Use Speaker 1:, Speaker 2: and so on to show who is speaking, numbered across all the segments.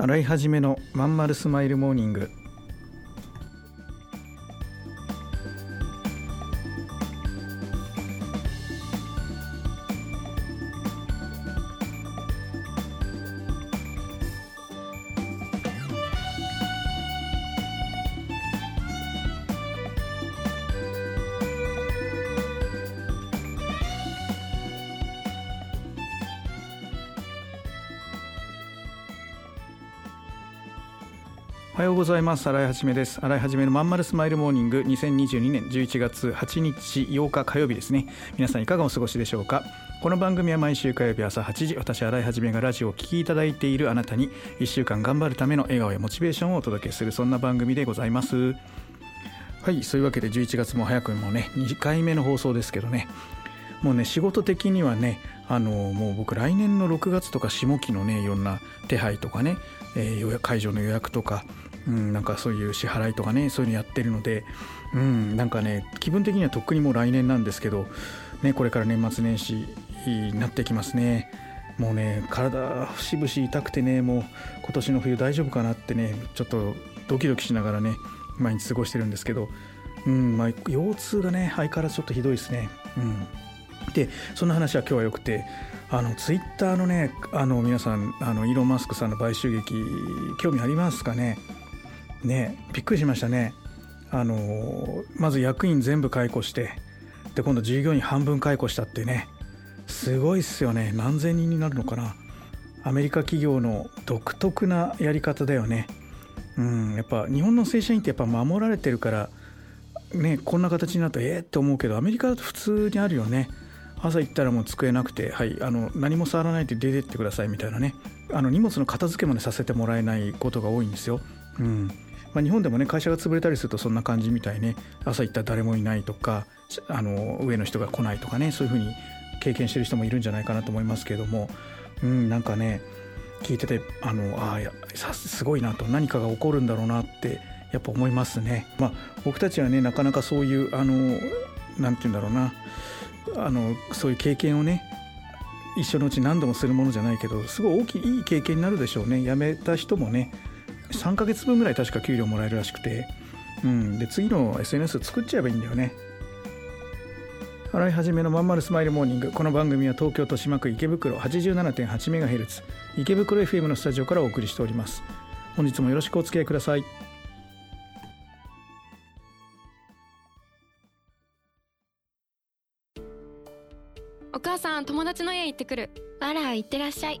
Speaker 1: 洗い始めのまんまるスマイルモーニング。おはようございます。新井はじめです。新井はじめのまんまるスマイルモーニング。2022年11月8日8日火曜日ですね。皆さんいかがお過ごしでしょうか？この番組は毎週火曜日朝8時私新井はじめがラジオを聴きいただいているあなたに1週間頑張るための笑顔やモチベーションをお届けするそんな番組でございます。はいそういうわけで11月も早くもね2回目の放送ですけどね。もうね仕事的にはねあのもう僕来年の6月とか下期のねいろんな手配とかね、えー、会場の予約とかうん、なんかそういう支払いとかねそういうのやってるので、うん、なんかね気分的にはとっくにもう来年なんですけど、ね、これから年末年始になってきますね。もうね体節々痛くてねもう今年の冬大丈夫かなってねちょっとドキドキしながらね毎日過ごしてるんですけど、うんまあ、腰痛がね相変わらずちょっとひどいですね。うんでそんな話は今日はよくてあのツイッターのねあの皆さんあのイーロン・マスクさんの買収劇興味ありますかね？ねびっくりしましたね。あのまず役員全部解雇してで今度従業員半分解雇したってね。すごいっすよね。何千人になるのかな。アメリカ企業の独特なやり方だよね。うんやっぱ日本の正社員ってやっぱ守られてるからねこんな形になったらええって思うけどアメリカだと普通にあるよね。朝行ったらもう机なくて、はい、あの何も触らないで出てってくださいみたいなね。あの荷物の片付けまでさせてもらえないことが多いんですよ。うん。まあ、日本でもね会社が潰れたりするとそんな感じみたいね。朝行ったら誰もいないとかあの上の人が来ないとかねそういうふうに経験してる人もいるんじゃないかなと思いますけれども、うん、なんかね聞いててあのあすごいなと何かが起こるんだろうなってやっぱ思いますね。まあ、僕たちはねなかなかそういうあのなんて言うんだろうな。あのそういう経験をね一生のうち何度もするものじゃないけどすごい大きいいい経験になるでしょうね。辞めた人もね3ヶ月分ぐらい確か給料もらえるらしくて、うん、で次の SNS 作っちゃえばいいんだよね。洗い始めのまんまるスマイルモーニング。この番組は東京豊島区池袋 87.8MHz 池袋 FM のスタジオからお送りしております。本日もよろしくお付き合いください。
Speaker 2: お母さん友達の家行ってくる。
Speaker 3: あら行ってらっしゃい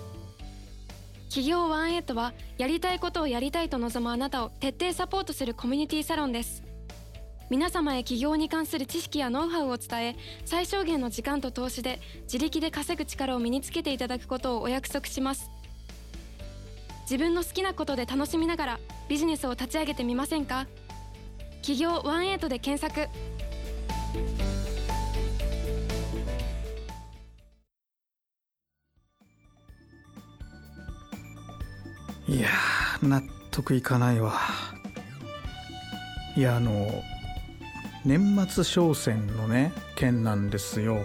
Speaker 2: 企業ワンエイトはやりたいことをやりたいと望むあなたを徹底サポートするコミュニティサロンです。皆様へ起業に関する知識やノウハウを伝え最小限の時間と投資で自力で稼ぐ力を身につけていただくことをお約束します。自分の好きなことで楽しみながらビジネスを立ち上げてみませんか？企業ワンエイトで検索。
Speaker 1: いや納得いかないわ。いやあの年末商戦のね件なんですよ。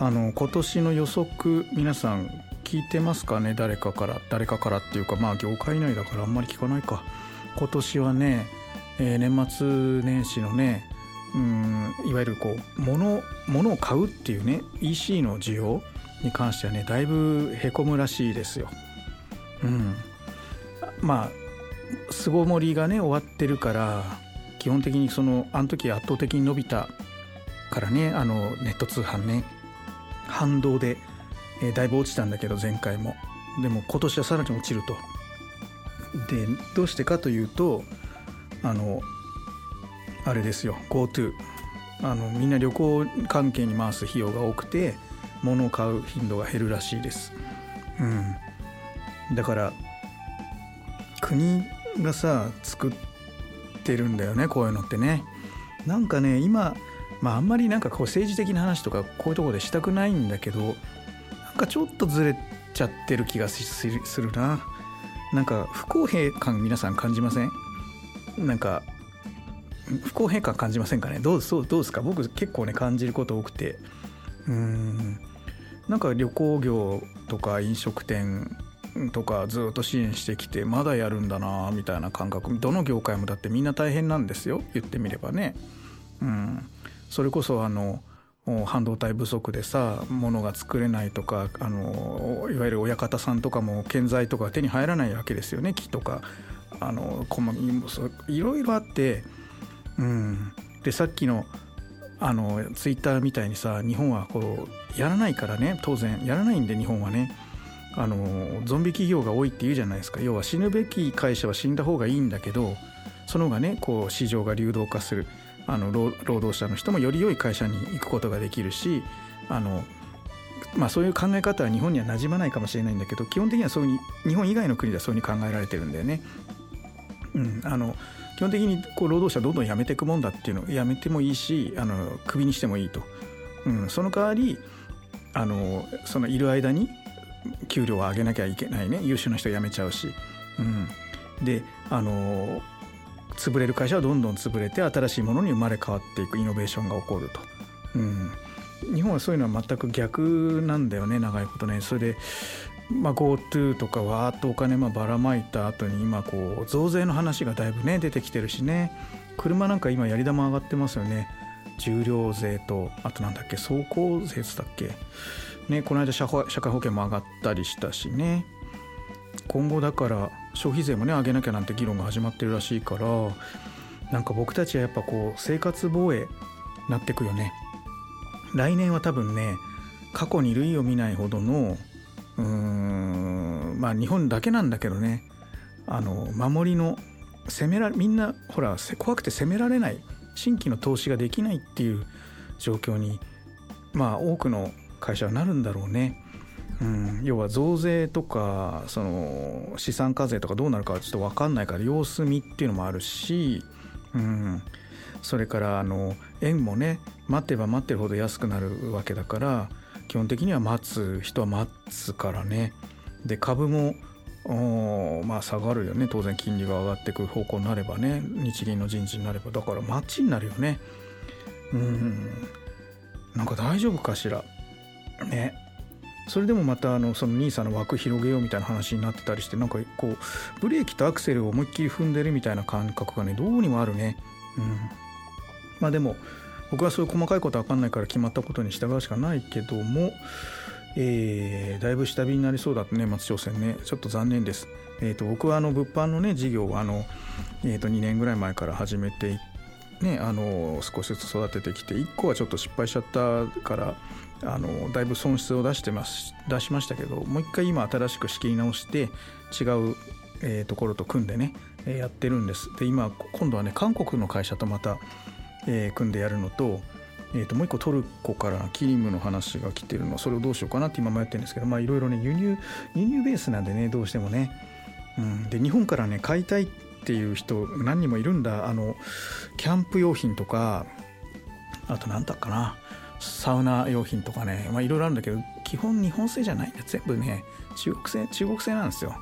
Speaker 1: あの今年の予測皆さん聞いてますかね？誰かから誰かからっていうかまあ業界内だからあんまり聞かないか。今年はね、えー、年末年始のねうんいわゆるこう物物を買うっていうね EC の需要に関してはねだいぶへこむらしいですよ。うん、まあ巣ごもりがね終わってるから基本的にそのあの時圧倒的に伸びたからねあのネット通販ね反動で、えー、だいぶ落ちたんだけど前回も。でも今年はさらに落ちると。でどうしてかというとあのあれですよ GoTo あのみんな旅行関係に回す費用が多くて物を買う頻度が減るらしいです。うん。だから国がさ作ってるんだよねこういうのってね。なんかね今まああんまりなんかこう政治的な話とかこういうとこでしたくないんだけどなんかちょっとずれちゃってる気がするな。なんか不公平感皆さん感じません？なんか不公平感感じませんかね？どうどうですか？僕結構ね感じること多くて。うん。なんか旅行業とか飲食店とかずっと支援してきてまだやるんだなみたいな感覚。どの業界もだってみんな大変なんですよ言ってみればね。うん、それこそあの半導体不足でさ物が作れないとかあのいわゆる親方さんとかも建材とか手に入らないわけですよね木とか。あのいろいろあって、うん、でさっきのあのツイッターみたいにさ日本はこうやらないからね当然。やらないんで日本はね。あのゾンビ企業が多いって言うじゃないですか。要は死ぬべき会社は死んだ方がいいんだけどその方がねこう市場が流動化する。あの労働者の人もより良い会社に行くことができるしあのまあ、そういう考え方は日本には馴染まないかもしれないんだけど基本的にはそういう日本以外の国ではそういうふうに考えられてるんだよね。うん、あの基本的にこう労働者どんどん辞めていくもんだっていうのを辞めてもいいしあのクビにしてもいいと、うん、その代わりあのそのいる間に給料を上げなきゃいけないね。優秀な人辞めちゃうし、うん、であの潰れる会社はどんどん潰れて新しいものに生まれ変わっていくイノベーションが起こると。うん。日本はそういうのは全く逆なんだよね長いことね。それで、まあ、GoTo とかわーっとお金まばらまいた後に今こう増税の話がだいぶね出てきてるしね。車なんか今やり玉上がってますよね。重量税とあとなんだっけ走行税だっけ。ねこの間社会保険も上がったりしたしね。今後だから消費税もね上げなきゃなんて議論が始まってるらしいからなんか僕たちはやっぱこう生活防衛なってくよね。来年は多分ね過去に類を見ないほどのうーんまあ日本だけなんだけどねあの守りの攻めらみんなほら怖くて攻められない新規の投資ができないっていう状況にまあ多くの会社はなるんだろうね。うん、要は増税とかその資産課税とかどうなるかはちょっと分かんないから様子見っていうのもあるし、うん、それからあの円もね待てば待ってるほど安くなるわけだから基本的には待つ人は待つからね。で株もまあ下がるよね。当然金利が上がってく方向になればね。日銀の人事になれば。だから待ちになるよね。うん。なんか大丈夫かしら。ね。それでもまたあのその NISA の枠広げようみたいな話になってたりしてなんかこうブレーキとアクセルを思いっきり踏んでるみたいな感覚がねどうにもあるね。うん。まあでも僕はそういう細かいことは分かんないから決まったことに従うしかないけども、えー、だいぶ下火になりそうだとね松朝鮮ね。ちょっと残念です。えーと、僕はあの物販のね事業をあの、えー、と2年ぐらい前から始めてね、あの少しずつ育ててきて1個はちょっと失敗しちゃったからあのだいぶ損失を出してます出しましたけどもう一回今新しく仕切り直して違う、えー、ところと組んでね、えー、やってるんです。で今今度はね韓国の会社とまたえー、組んでやるのと,、えー、ともう一個トルコからキリムの話が来てるのそれをどうしようかなって今迷ってるんですけどまあいろいろね輸入輸入ベースなんでねどうしてもね、うん、で日本からね買いたいっていう人何人もいるんだ。あのキャンプ用品とかあと何だっかな。サウナ用品とかねまあいろいろあるんだけど基本日本製じゃないんで全部ね中国製中国製なんですよ。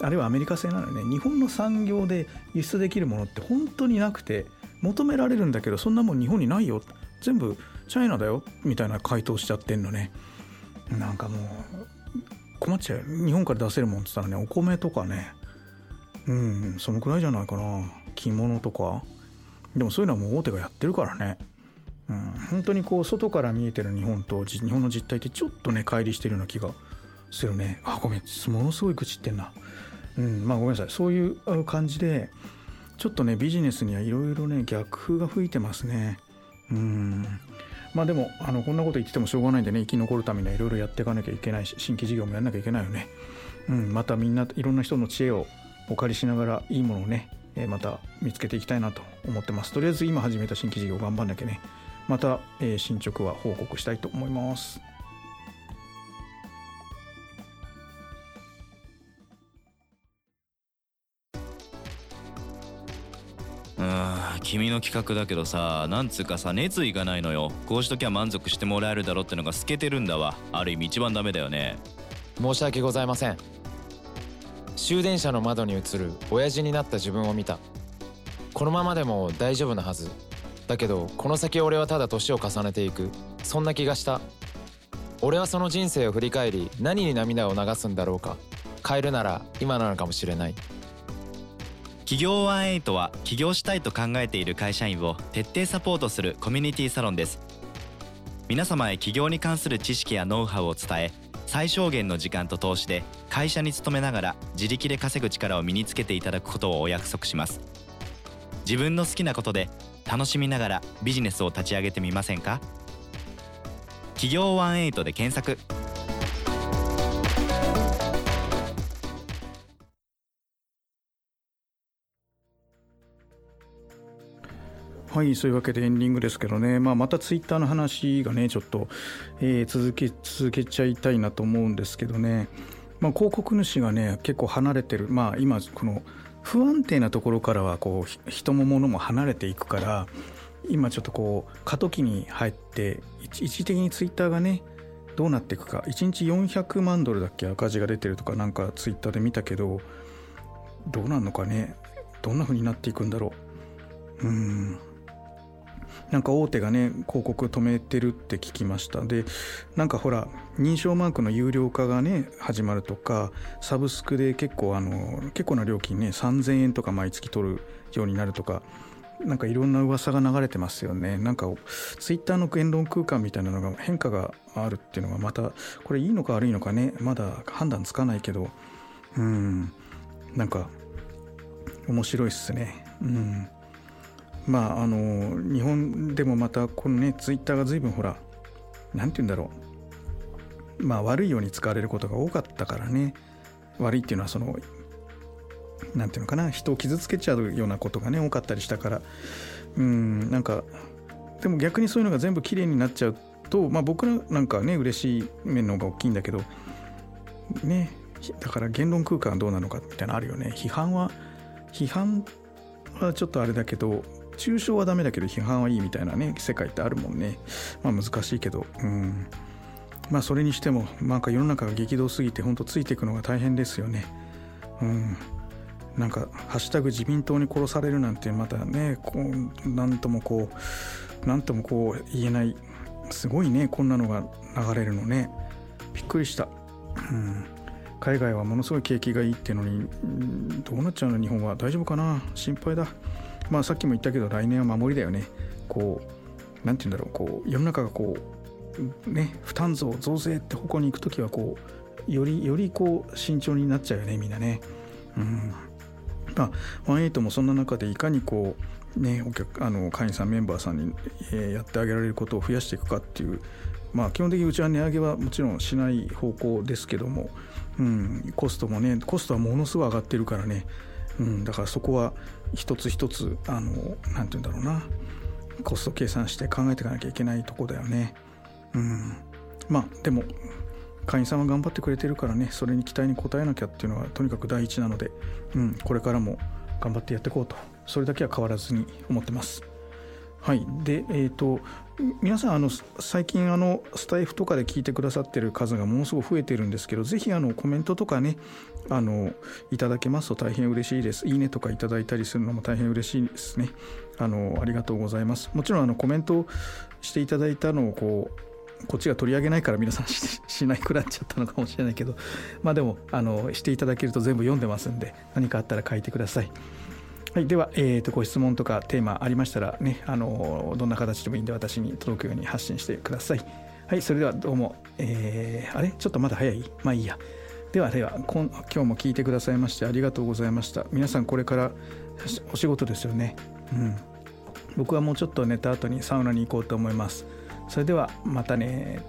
Speaker 1: あるいはアメリカ製なのね。日本の産業で輸出できるものって本当になくて求められるんだけどそんなもん日本にないよ。全部チャイナだよみたいな回答しちゃってんのね。なんかもう困っちゃう日本から出せるもんって言ったらねお米とかね。うんそのくらいじゃないかな。着物とか。でもそういうのはもう大手がやってるからね。うん、本当にこう外から見えてる日本と日本の実態ってちょっとね乖離してるような気がするね。あごめん。ものすごい愚痴ってんな。うん。まあごめんなさい。そういう感じでちょっとねビジネスにはいろいろね逆風が吹いてますね。うん。まあでもあのこんなこと言っててもしょうがないんでね生き残るためにはいろいろやっていかなきゃいけないし新規事業もやんなきゃいけないよね。うん。またみんないろんな人の知恵をお借りしながらいいものをねまた見つけていきたいなと思ってます。とりあえず今始めた新規事業頑張んなきゃね。また、えー、進捗は報告したいと思います。
Speaker 4: うん君の企画だけどさなんつうかさ熱意がないのよ。こうしときゃ満足してもらえるだろってのが透けてるんだわ。ある意味一番ダメだよね。
Speaker 5: 申し訳ございません。終電車の窓に映る親父になった自分を見た。このままでも大丈夫なはずだけどこの先俺はただ年を重ねていく。そんな気がした。俺はその人生を振り返り何に涙を流すんだろうか。変えるなら今なのかもしれない。
Speaker 4: 企業ワンエイトは起業したいと考えている会社員を徹底サポートするコミュニティサロンです。皆様へ起業に関する知識やノウハウを伝え最小限の時間と投資で会社に勤めながら自力で稼ぐ力を身につけていただくことをお約束します。自分の好きなことで楽しみながらビジネスを立ち上げてみませんか？企業ワンエイトで検索。
Speaker 1: はいそういうわけでエンディングですけどね、まあ、またツイッターの話がねちょっと、えー、続け続けちゃいたいなと思うんですけどね、まあ、広告主がね結構離れてる、まあ、今この不安定なところからはこう人も物も離れていくから今ちょっとこう過渡期に入って一時的にツイッターがねどうなっていくか。1日400万ドルだっけ赤字が出てるとかなんかツイッターで見たけどどうなんのかね。どんな風になっていくんだろう。うん。なんか大手がね広告止めてるって聞きました。でなんかほら認証マークの有料化がね始まるとかサブスクで結構あの結構な料金ね3000円とか毎月取るようになるとかなんかいろんな噂が流れてますよね。なんかツイッターの言論空間みたいなのが変化があるっていうのがまたこれいいのか悪いのかねまだ判断つかないけど。うん。なんか面白いっすね。うん。まああの日本でもまたこのねツイッターが随分ほら何て言うんだろう。まあ悪いように使われることが多かったからね。悪いっていうのはその何て言うのかな。人を傷つけちゃうようなことがね多かったりしたから。うんなんかでも逆にそういうのが全部きれいになっちゃうとまあ僕なんかね嬉しい面の方が大きいんだけどねだから言論空間はどうなのかみたいなのあるよね。批判は批判はちょっとあれだけど抽象はダメだけど批判はいいみたいなね世界ってあるもんね。まあ難しいけど。うん。まあそれにしてもなんか世の中が激動すぎてほんとついていくのが大変ですよね。うん。なんか「ハッシュタグ自民党に殺される」なんてまたねこうなんともこうなんともこう言えない。すごいねこんなのが流れるのね。びっくりした、うん、海外はものすごい景気がいいってのにどうなっちゃうの？日本は。大丈夫かな？心配だ。まあさっきも言ったけど来年は守りだよね。こう何て言うんだろう。こう世の中がこうね負担増増税って方向に行く時はこうよりよりこう慎重になっちゃうよねみんなね。うん。まあ18もそんな中でいかにこうねお客あの会員さんメンバーさんに、えー、やってあげられることを増やしていくかっていうまあ基本的にうちは値上げはもちろんしない方向ですけども、うん、コストもねコストはものすごい上がってるからね。うん、だからそこは一つ一つあのなんて言うんだろうな。コスト計算して考えていかなきゃいけないとこだよね。うん、まあでも会員さんは頑張ってくれてるからね。それに期待に応えなきゃっていうのはとにかく第一なので、うん、これからも頑張ってやっていこうと。それだけは変わらずに思ってます。はい、で、えーと、皆さんあの最近あのスタイフとかで聞いてくださってる数がものすごく増えてるんですけどぜひあのコメントとかねあのいただけますと大変嬉しいですいいねとかいただいたりするのも大変嬉しいですねあのありがとうございますもちろんあのコメントしていただいたのをこうこっちが取り上げないから皆さんしないくなっちゃったのかもしれないけどまあでもあのしていただけると全部読んでますんで何かあったら書いてください。はい、では、えーと、ご質問とかテーマありましたらねあのどんな形でもいいんで私に届くように発信してください。はい、それではどうも、えー、あれ？ちょっとまだ早い？まあいいや。ではでは今日も聞いてくださいましてありがとうございました。皆さんこれからお仕事ですよね。うん。僕はもうちょっと寝た後にサウナに行こうと思います。それではまたね